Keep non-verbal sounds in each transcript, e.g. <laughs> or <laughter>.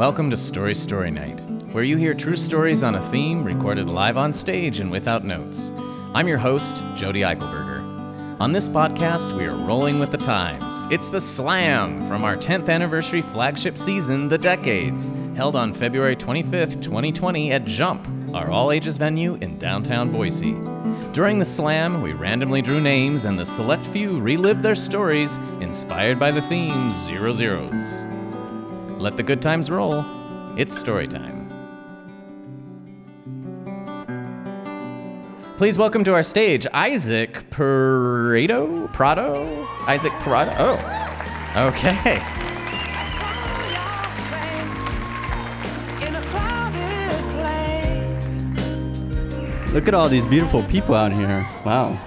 Welcome to Story Story Night, where you hear true stories on a theme recorded live on stage and without notes. I'm your host, Jody Eichelberger. On this podcast, we are rolling with the times. It's the Slam from our 10th anniversary flagship season, The Decades, held on February 25th, 2020 at Jump, our all ages venue in downtown Boise. During the Slam, we randomly drew names and the select few relived their stories inspired by the theme Zero Zeros. Let the good times roll. It's story time. Please welcome to our stage Isaac Parado? Prado? Isaac Prado? Oh, okay. Look at all these beautiful people out here. Wow.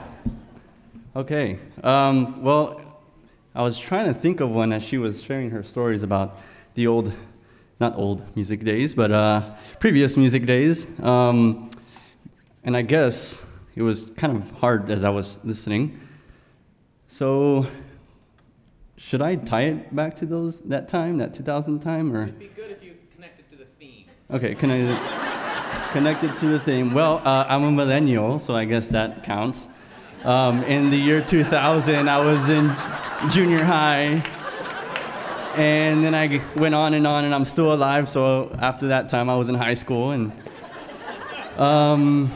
Okay. Um, well, I was trying to think of one as she was sharing her stories about the old, not old music days, but uh, previous music days. Um, and I guess it was kind of hard as I was listening. So, should I tie it back to those that time, that 2000 time, or? It'd be good if you connected to the theme. Okay, can I? connected to the theme. Well, uh, I'm a millennial, so I guess that counts. Um, in the year 2000, I was in junior high, and then I went on and on, and I'm still alive. So after that time, I was in high school, and um,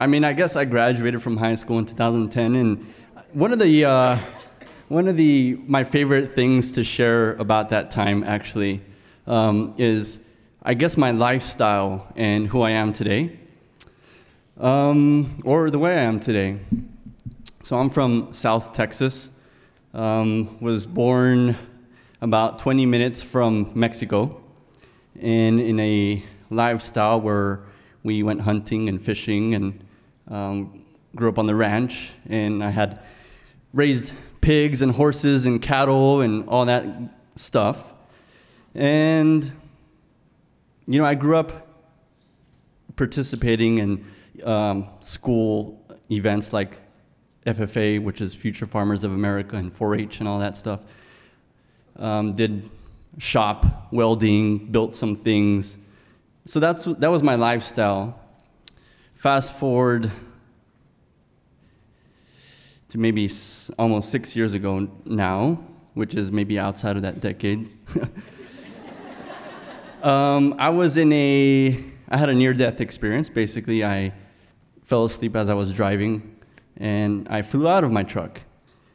I mean, I guess I graduated from high school in 2010, and one of the uh, one of the my favorite things to share about that time actually um, is I guess my lifestyle and who I am today, um, or the way I am today. So I'm from South Texas. Um, was born about 20 minutes from Mexico, and in a lifestyle where we went hunting and fishing and um, grew up on the ranch, and I had raised pigs and horses and cattle and all that stuff. And you know, I grew up participating in um, school events like FFA, which is Future Farmers of America, and 4 H and all that stuff. Um, did shop, welding, built some things. So that's, that was my lifestyle. Fast forward to maybe almost six years ago now, which is maybe outside of that decade. <laughs> Um, I was in a, I had a near death experience. Basically, I fell asleep as I was driving and I flew out of my truck.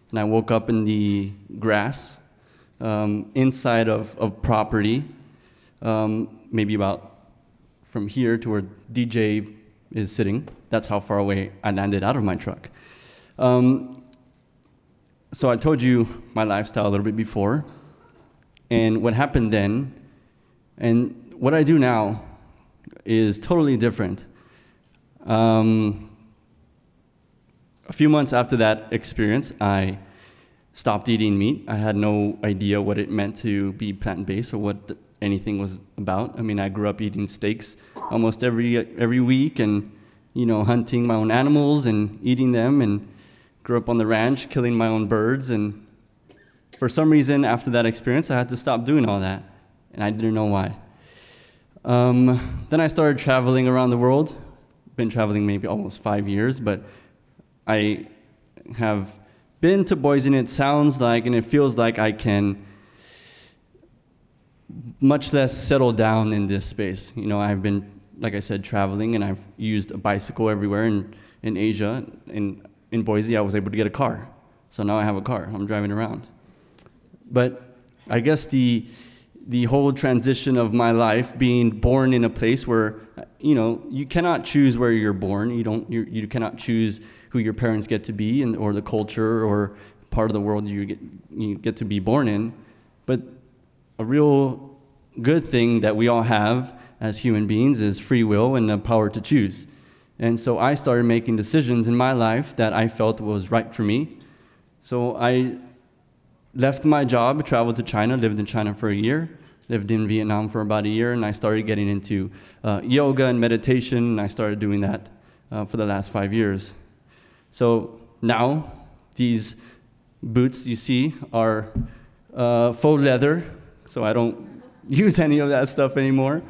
And I woke up in the grass um, inside of, of property, um, maybe about from here to where DJ is sitting. That's how far away I landed out of my truck. Um, so I told you my lifestyle a little bit before. And what happened then and what I do now is totally different. Um, a few months after that experience, I stopped eating meat. I had no idea what it meant to be plant based or what anything was about. I mean, I grew up eating steaks almost every, every week and, you know, hunting my own animals and eating them and grew up on the ranch killing my own birds. And for some reason, after that experience, I had to stop doing all that and I didn't know why. Um, then I started traveling around the world. Been traveling maybe almost five years, but I have been to Boise, and it sounds like and it feels like I can much less settle down in this space. You know, I've been, like I said, traveling, and I've used a bicycle everywhere in, in Asia. In, in Boise, I was able to get a car. So now I have a car. I'm driving around. But I guess the the whole transition of my life being born in a place where you know you cannot choose where you're born you don't you, you cannot choose who your parents get to be and or the culture or part of the world you get you get to be born in. But a real good thing that we all have as human beings is free will and the power to choose. And so i started making decisions in my life that i felt was right for me. So i left my job, traveled to China, lived in China for a year, lived in Vietnam for about a year, and I started getting into uh, yoga and meditation, and I started doing that uh, for the last five years. So now, these boots you see are uh, faux leather, so I don't <laughs> use any of that stuff anymore.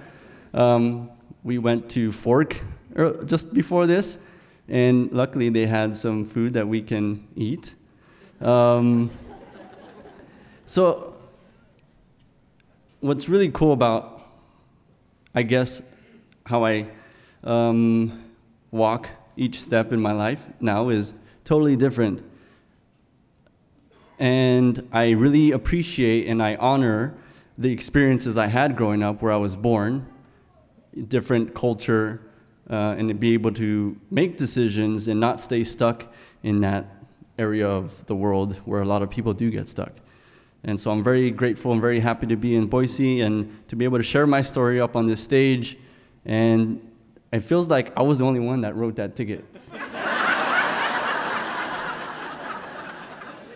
Um, we went to Fork er, just before this, and luckily they had some food that we can eat. Um, so, what's really cool about, I guess, how I um, walk each step in my life now is totally different. And I really appreciate and I honor the experiences I had growing up where I was born, different culture, uh, and to be able to make decisions and not stay stuck in that area of the world where a lot of people do get stuck. And so I'm very grateful and very happy to be in Boise and to be able to share my story up on this stage. And it feels like I was the only one that wrote that ticket.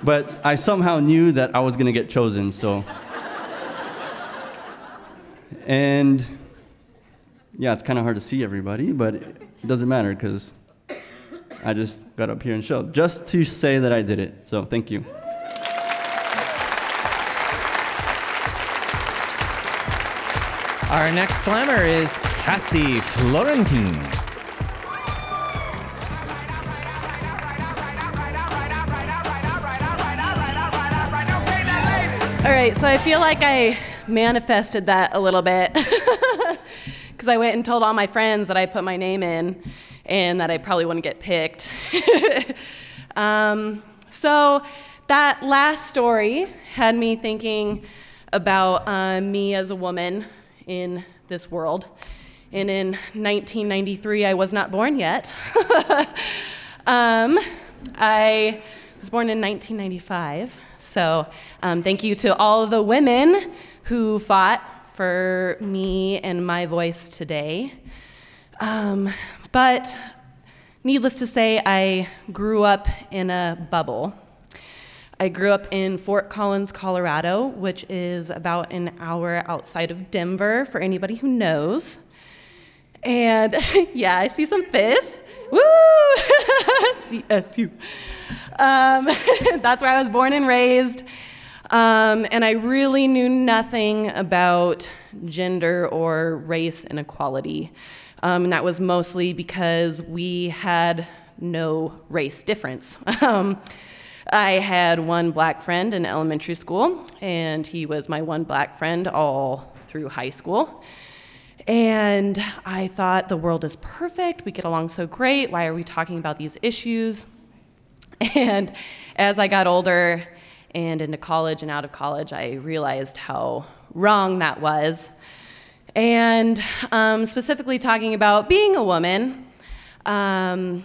but I somehow knew that I was going to get chosen, so. and yeah, it's kind of hard to see everybody, but it doesn't matter because I just got up here and showed just to say that I did it. So thank you. Our next slammer is Cassie Florentine. All right, so I feel like I manifested that a little bit <laughs> because I went and told all my friends that I put my name in and that I probably wouldn't get picked. <laughs> um, so that last story had me thinking about uh, me as a woman in this world. And in 1993, I was not born yet. <laughs> um, I was born in 1995. So um, thank you to all the women who fought for me and my voice today. Um, but needless to say, I grew up in a bubble. I grew up in Fort Collins, Colorado, which is about an hour outside of Denver, for anybody who knows. And <laughs> yeah, I see some fists. Woo! <laughs> CSU. Um, <laughs> that's where I was born and raised. Um, and I really knew nothing about gender or race inequality. Um, and that was mostly because we had no race difference. I had one black friend in elementary school, and he was my one black friend all through high school. And I thought the world is perfect. We get along so great. Why are we talking about these issues? And as I got older and into college and out of college, I realized how wrong that was. And um, specifically talking about being a woman, um,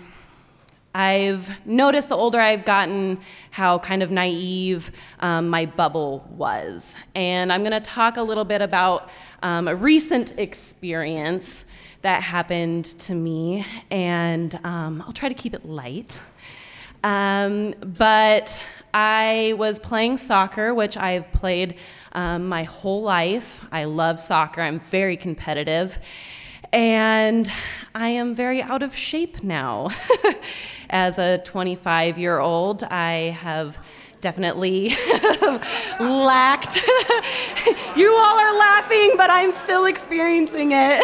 I've noticed the older I've gotten how kind of naive um, my bubble was. And I'm going to talk a little bit about um, a recent experience that happened to me, and um, I'll try to keep it light. Um, but I was playing soccer, which I've played um, my whole life. I love soccer, I'm very competitive. And I am very out of shape now. <laughs> As a 25 year old, I have definitely <laughs> lacked. <laughs> you all are laughing, but I'm still experiencing it.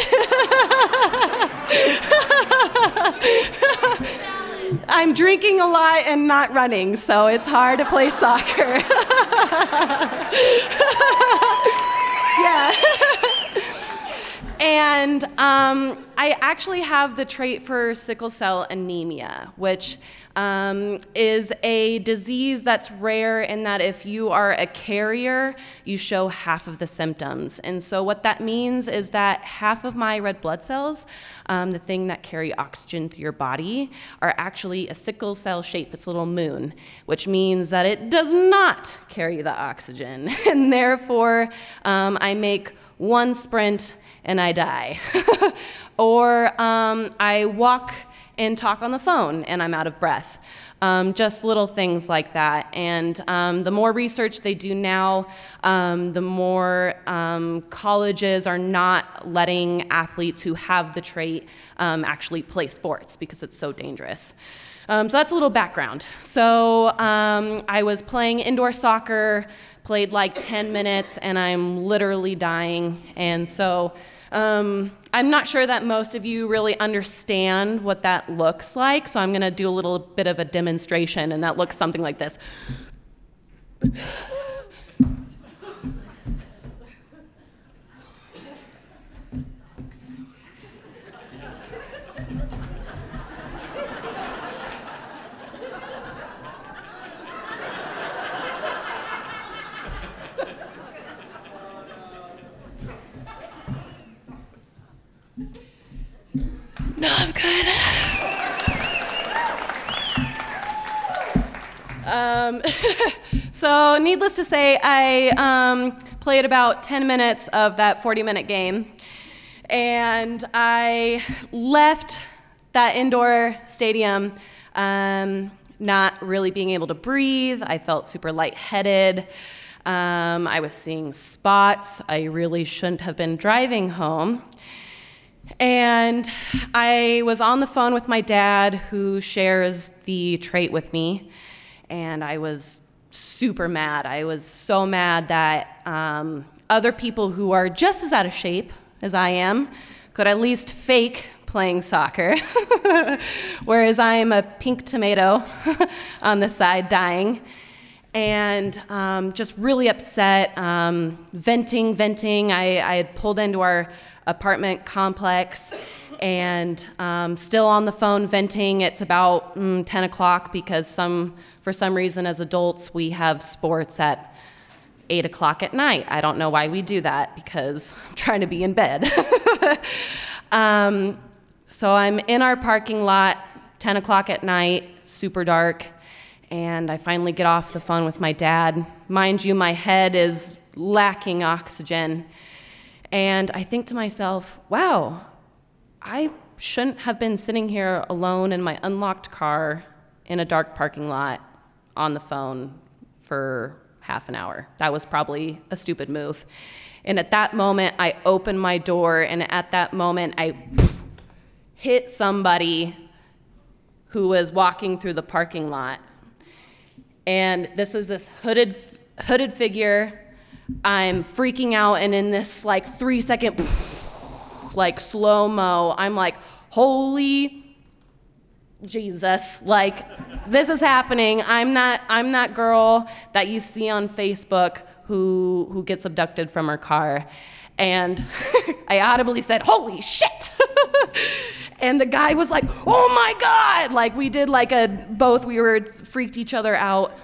I'm drinking a lot and not running, so it's hard to play soccer. yeah. And um, I actually have the trait for sickle cell anemia, which um, is a disease that's rare in that if you are a carrier, you show half of the symptoms. And so, what that means is that half of my red blood cells, um, the thing that carry oxygen through your body, are actually a sickle cell shape. It's a little moon, which means that it does not carry the oxygen. <laughs> and therefore, um, I make one sprint and I die. <laughs> or um, I walk and talk on the phone and I'm out of breath. Um, just little things like that. And um, the more research they do now, um, the more um, colleges are not letting athletes who have the trait um, actually play sports because it's so dangerous. Um, so that's a little background. So um, I was playing indoor soccer, played like 10 minutes, and I'm literally dying. And so um, I'm not sure that most of you really understand what that looks like. So I'm going to do a little bit of a demonstration, and that looks something like this. <laughs> so, needless to say, I um, played about 10 minutes of that 40 minute game. And I left that indoor stadium um, not really being able to breathe. I felt super lightheaded. Um, I was seeing spots. I really shouldn't have been driving home. And I was on the phone with my dad, who shares the trait with me, and I was super mad. I was so mad that um, other people who are just as out of shape as I am could at least fake playing soccer, <laughs> whereas I am a pink tomato <laughs> on the side dying. And um, just really upset, um, venting, venting. I, I had pulled into our apartment complex and um, still on the phone venting. It's about mm, 10 o'clock because some, for some reason, as adults, we have sports at 8 o'clock at night. I don't know why we do that because <laughs> I'm trying to be in bed. <laughs> um, so I'm in our parking lot, 10 o'clock at night, super dark, and I finally get off the phone with my dad. Mind you, my head is lacking oxygen. And I think to myself, wow, I shouldn't have been sitting here alone in my unlocked car in a dark parking lot on the phone for half an hour. That was probably a stupid move. And at that moment, I opened my door, and at that moment, I hit somebody who was walking through the parking lot. And this is this hooded, hooded figure. I'm freaking out, and in this like three second, <laughs> like slow mo, I'm like, holy Jesus, like this is happening. I'm not I'm that girl that you see on Facebook who who gets abducted from her car. And <laughs> I audibly said, "Holy shit." <laughs> and the guy was like, "Oh my god." Like we did like a both we were freaked each other out.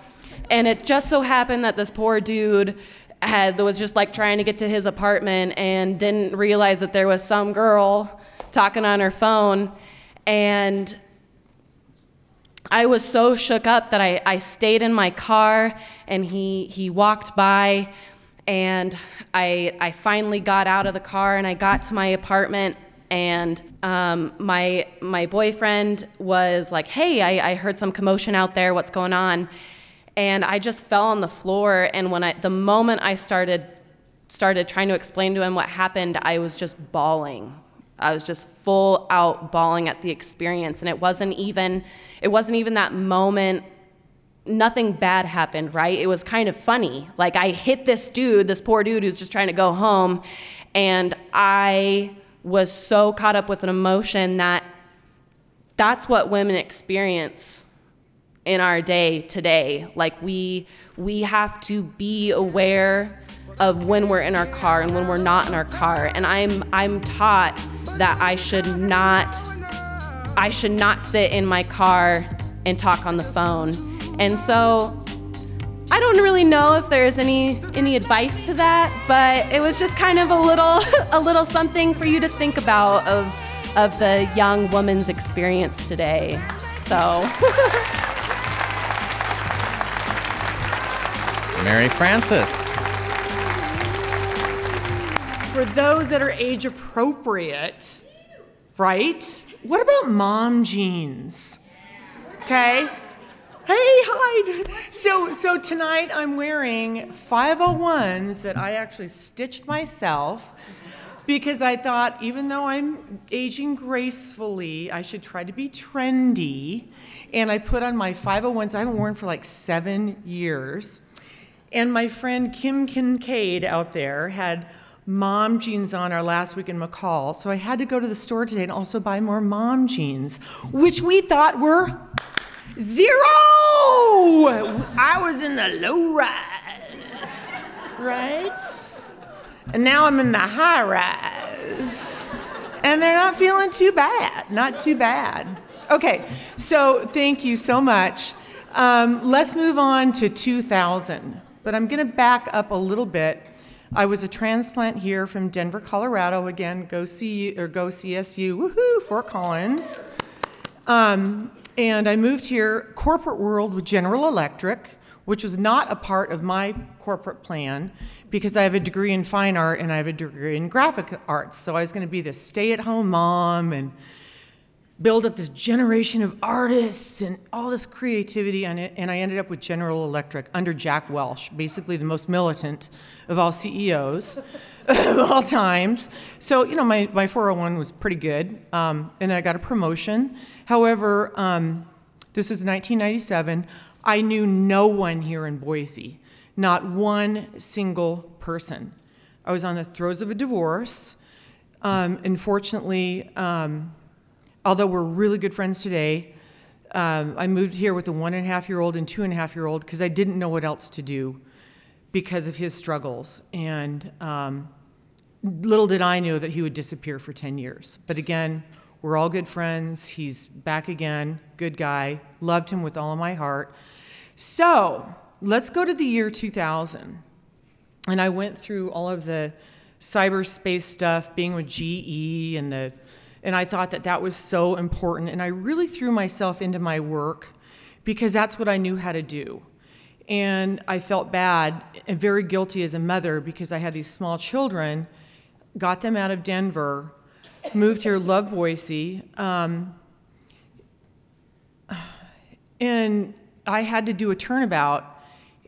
And it just so happened that this poor dude had was just like trying to get to his apartment and didn't realize that there was some girl talking on her phone. And I was so shook up that I, I stayed in my car and he, he walked by. And I, I finally got out of the car and I got to my apartment. And um, my, my boyfriend was like, hey, I, I heard some commotion out there, what's going on? And I just fell on the floor and when I, the moment I started, started trying to explain to him what happened, I was just bawling. I was just full out bawling at the experience and it wasn't even it wasn't even that moment nothing bad happened, right? It was kind of funny. Like I hit this dude, this poor dude who's just trying to go home and I was so caught up with an emotion that that's what women experience in our day today. Like we we have to be aware of when we're in our car and when we're not in our car. And I'm I'm taught that I should not I should not sit in my car and talk on the phone. And so I don't really know if there's any any advice to that, but it was just kind of a little <laughs> a little something for you to think about of of the young woman's experience today. So <laughs> Mary Frances. For those that are age appropriate, right? What about mom jeans? Okay? Hey, hi. So, so tonight I'm wearing 501s that I actually stitched myself because I thought even though I'm aging gracefully, I should try to be trendy. And I put on my 501s I haven't worn for like seven years. And my friend Kim Kincaid out there had mom jeans on our last week in McCall. So I had to go to the store today and also buy more mom jeans, which we thought were zero. I was in the low rise, right? And now I'm in the high rise. And they're not feeling too bad. Not too bad. Okay, so thank you so much. Um, let's move on to 2000. But I'm going to back up a little bit. I was a transplant here from Denver, Colorado. Again, go see or go CSU. Woohoo, Fort Collins. Um, and I moved here, corporate world with General Electric, which was not a part of my corporate plan because I have a degree in fine art and I have a degree in graphic arts. So I was going to be the stay at home mom and build up this generation of artists and all this creativity. And I ended up with General Electric under Jack Welch, basically the most militant of all CEOs <laughs> of all times. So, you know, my, my 401 was pretty good. Um, and I got a promotion. However, um, this is 1997. I knew no one here in Boise, not one single person. I was on the throes of a divorce. Um, unfortunately, although we're really good friends today, um, I moved here with a one and a half year old and two and a half year old because I didn't know what else to do because of his struggles. And um, little did I know that he would disappear for 10 years. But again, we're all good friends. He's back again, good guy. Loved him with all of my heart. So let's go to the year 2000. And I went through all of the cyberspace stuff, being with GE, and the, and I thought that that was so important. And I really threw myself into my work because that's what I knew how to do. And I felt bad and very guilty as a mother because I had these small children, got them out of Denver, moved here, loved Boise. Um, and I had to do a turnabout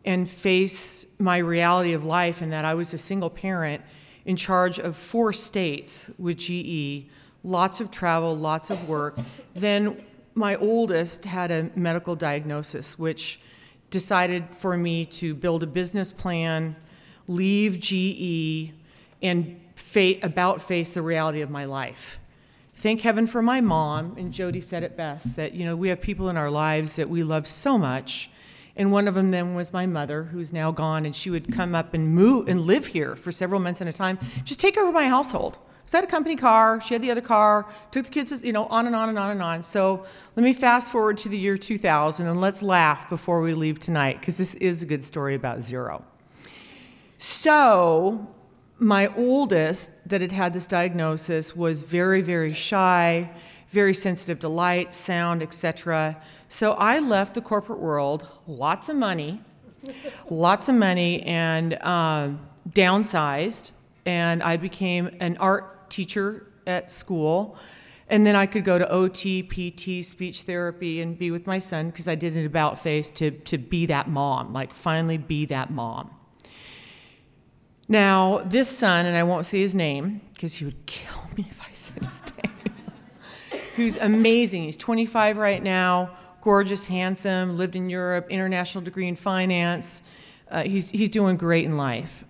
and face my reality of life and that I was a single parent in charge of four states with GE, lots of travel, lots of work. Then my oldest had a medical diagnosis, which decided for me to build a business plan, leave GE, and about face the reality of my life. Thank heaven for my mom, and Jody said it best that you know we have people in our lives that we love so much, and one of them then was my mother, who's now gone, and she would come up and move and live here for several months at a time, just take over my household. I had a company car, she had the other car, took the kids, you know, on and on and on and on. So let me fast forward to the year 2000 and let's laugh before we leave tonight, because this is a good story about zero. So my oldest that had had this diagnosis was very very shy very sensitive to light sound etc so i left the corporate world lots of money lots of money and um, downsized and i became an art teacher at school and then i could go to ot pt speech therapy and be with my son because i did an about face to, to be that mom like finally be that mom now, this son, and I won't say his name because he would kill me if I said his <laughs> name, who's amazing. He's 25 right now, gorgeous, handsome, lived in Europe, international degree in finance. Uh, he's, he's doing great in life.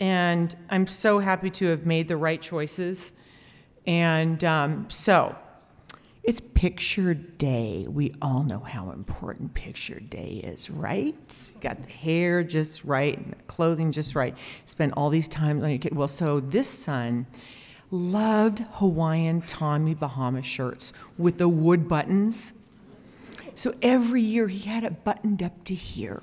And I'm so happy to have made the right choices. And um, so, it's picture day. We all know how important picture day is, right? Got the hair just right, and the clothing just right. Spend all these times on your kid. Well, so this son loved Hawaiian Tommy Bahama shirts with the wood buttons. So every year he had it buttoned up to here,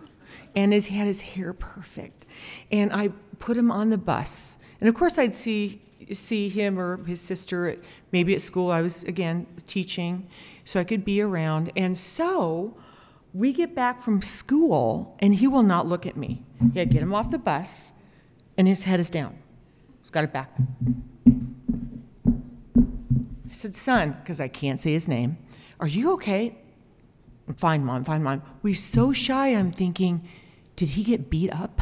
and he had his hair perfect. And I put him on the bus, and of course I'd see see him or his sister at, maybe at school. I was again teaching, so I could be around. And so we get back from school, and he will not look at me. Yeah, get him off the bus, and his head is down. He's got it back. I said, "Son," because I can't say his name. Are you okay? Fine, mom, fine, mom. He's so shy, I'm thinking, did he get beat up?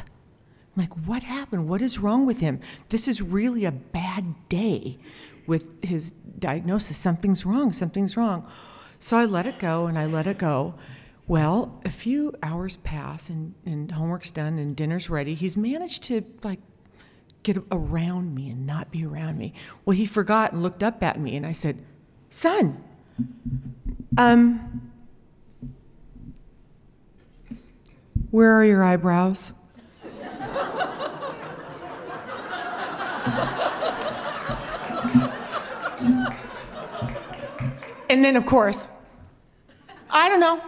I'm like, what happened? What is wrong with him? This is really a bad day with his diagnosis. Something's wrong, something's wrong. So I let it go and I let it go. Well, a few hours pass and, and homework's done and dinner's ready. He's managed to like get around me and not be around me. Well, he forgot and looked up at me and I said, Son, um, where are your eyebrows? And then, of course, I don't know.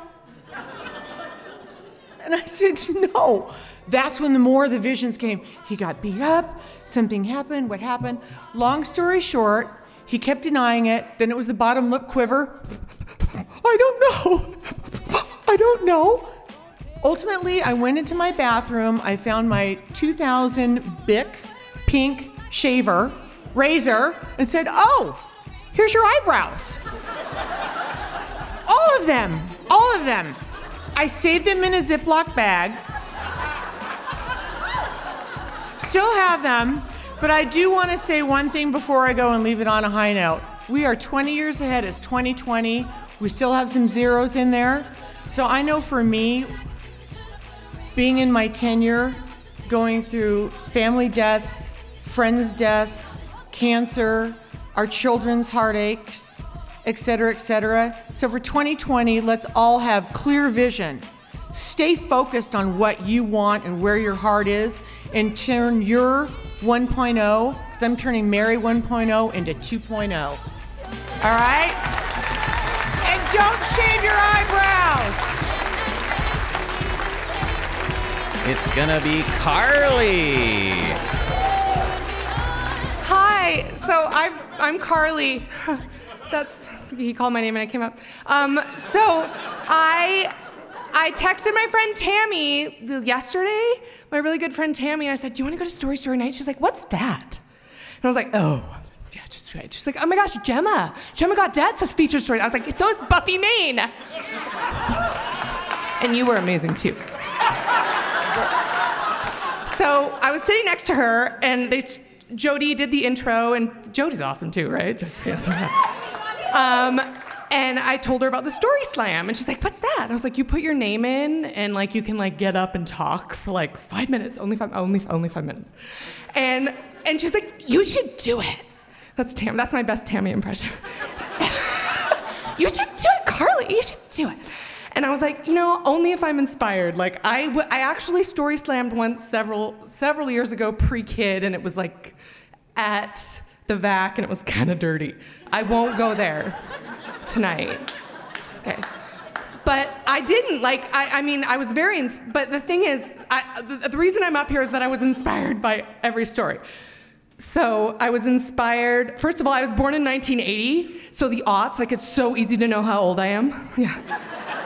And I said, No. That's when the more of the visions came. He got beat up, something happened, what happened? Long story short, he kept denying it. Then it was the bottom lip quiver. I don't know. I don't know. Ultimately, I went into my bathroom. I found my 2000 Bic pink shaver, razor, and said, Oh, here's your eyebrows. All of them. All of them. I saved them in a Ziploc bag. Still have them, but I do want to say one thing before I go and leave it on a high note. We are 20 years ahead. It's 2020. We still have some zeros in there. So I know for me, being in my tenure, going through family deaths, friends' deaths, cancer, our children's heartaches, et cetera, et cetera. So for 2020, let's all have clear vision. Stay focused on what you want and where your heart is, and turn your 1.0, because I'm turning Mary 1.0 into 2.0. All right? And don't shave your eyebrows. It's gonna be Carly. Hi. So I'm I'm Carly. <laughs> That's he called my name and I came up. Um, so I I texted my friend Tammy yesterday, my really good friend Tammy, and I said, "Do you want to go to Story Story Night?" She's like, "What's that?" And I was like, "Oh." Yeah, just right. She's like, oh my gosh, Gemma. Gemma got dead says feature story. I was like, so it's Buffy Maine. and you were amazing too. So I was sitting next to her, and they, Jody did the intro, and Jody's awesome too, right? Um, and I told her about the story slam, and she's like, "What's that?" And I was like, "You put your name in, and like you can like get up and talk for like five minutes, only five, only only five minutes." And and she's like, "You should do it." That's Tam. That's my best Tammy impression. <laughs> you should do it, Carly. You should do it. And I was like, you know, only if I'm inspired. Like I, w- I actually story slammed once several several years ago, pre-kid, and it was like at the VAC, and it was <laughs> kind of dirty. I won't go there tonight. Okay. But I didn't like. I, I mean, I was very. Ins- but the thing is, I, the, the reason I'm up here is that I was inspired by every story. So I was inspired. First of all, I was born in 1980, so the aughts, like it's so easy to know how old I am. Yeah.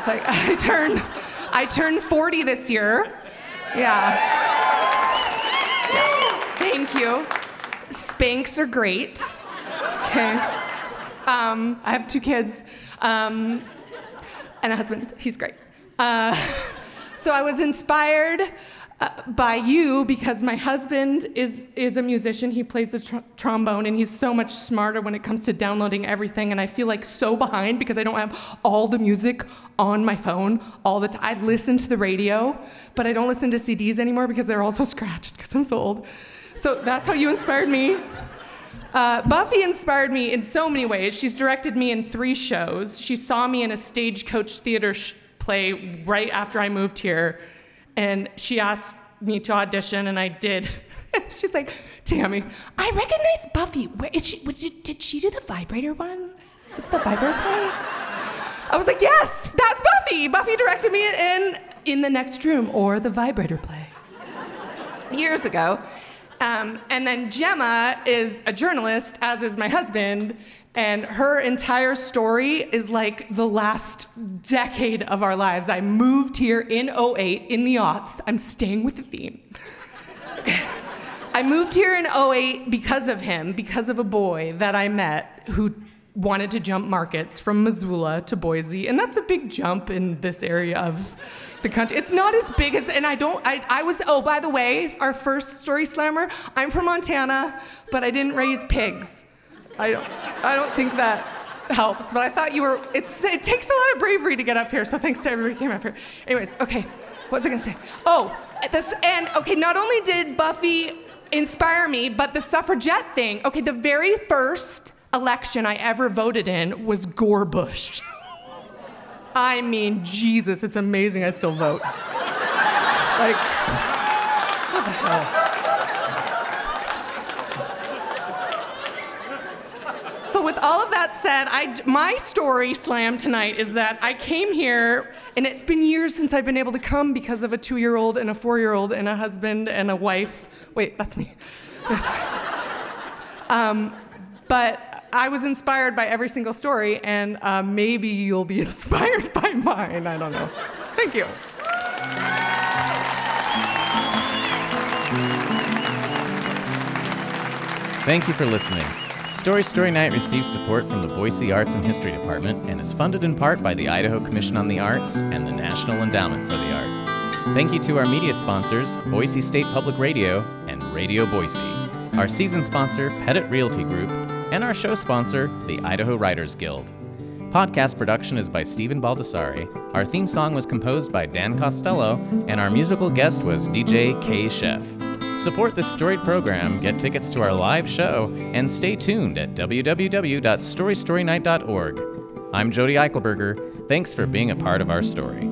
Like <laughs> I turned I turned 40 this year. Yeah. yeah. Thank you. Spanks are great. Okay. Um, I have two kids um, and a husband. He's great. Uh, <laughs> so I was inspired uh, by you because my husband is is a musician. He plays the tr- trombone and he's so much smarter when it comes to downloading everything. And I feel like so behind because I don't have all the music on my phone all the time. I listen to the radio, but I don't listen to CDs anymore because they're all so scratched because I'm so old. So that's how you inspired me. Uh, Buffy inspired me in so many ways. She's directed me in three shows. She saw me in a stagecoach theater sh- play right after I moved here, and she asked me to audition, and I did. <laughs> She's like, Tammy, I recognize Buffy. Where is she? Was? Did she do the vibrator one? Is the vibrator play? I was like, yes, that's Buffy. Buffy directed me in In the Next Room or the vibrator play years ago. Um, and then Gemma is a journalist, as is my husband, and her entire story is like the last decade of our lives. I moved here in 08, in the aughts. I'm staying with the theme. <laughs> I moved here in 08 because of him, because of a boy that I met who wanted to jump markets from Missoula to Boise, and that's a big jump in this area of the country. It's not as big as, and I don't, I, I was, oh, by the way, our first story slammer, I'm from Montana, but I didn't raise pigs. I don't, I don't think that helps, but I thought you were, it's, it takes a lot of bravery to get up here, so thanks to everybody who came up here. Anyways, okay, what was I gonna say? Oh, this, and okay, not only did Buffy inspire me, but the suffragette thing, okay, the very first election I ever voted in was Gore Bush. <laughs> I mean, Jesus, it's amazing I still vote. Like, what the hell? So, with all of that said, I, my story slam tonight is that I came here, and it's been years since I've been able to come because of a two year old and a four year old and a husband and a wife. Wait, that's me. um, but I was inspired by every single story, and uh, maybe you'll be <laughs> inspired by mine. I don't know. Thank you. Thank you for listening. Story Story Night receives support from the Boise Arts and History Department and is funded in part by the Idaho Commission on the Arts and the National Endowment for the Arts. Thank you to our media sponsors, Boise State Public Radio and Radio Boise, our season sponsor, Pettit Realty Group, and our show sponsor, the Idaho Writers Guild. Podcast production is by Stephen Baldessari. Our theme song was composed by Dan Costello, and our musical guest was DJ K. Chef. Support this storied program, get tickets to our live show, and stay tuned at www.storystorynight.org. I'm Jody Eichelberger. Thanks for being a part of our story.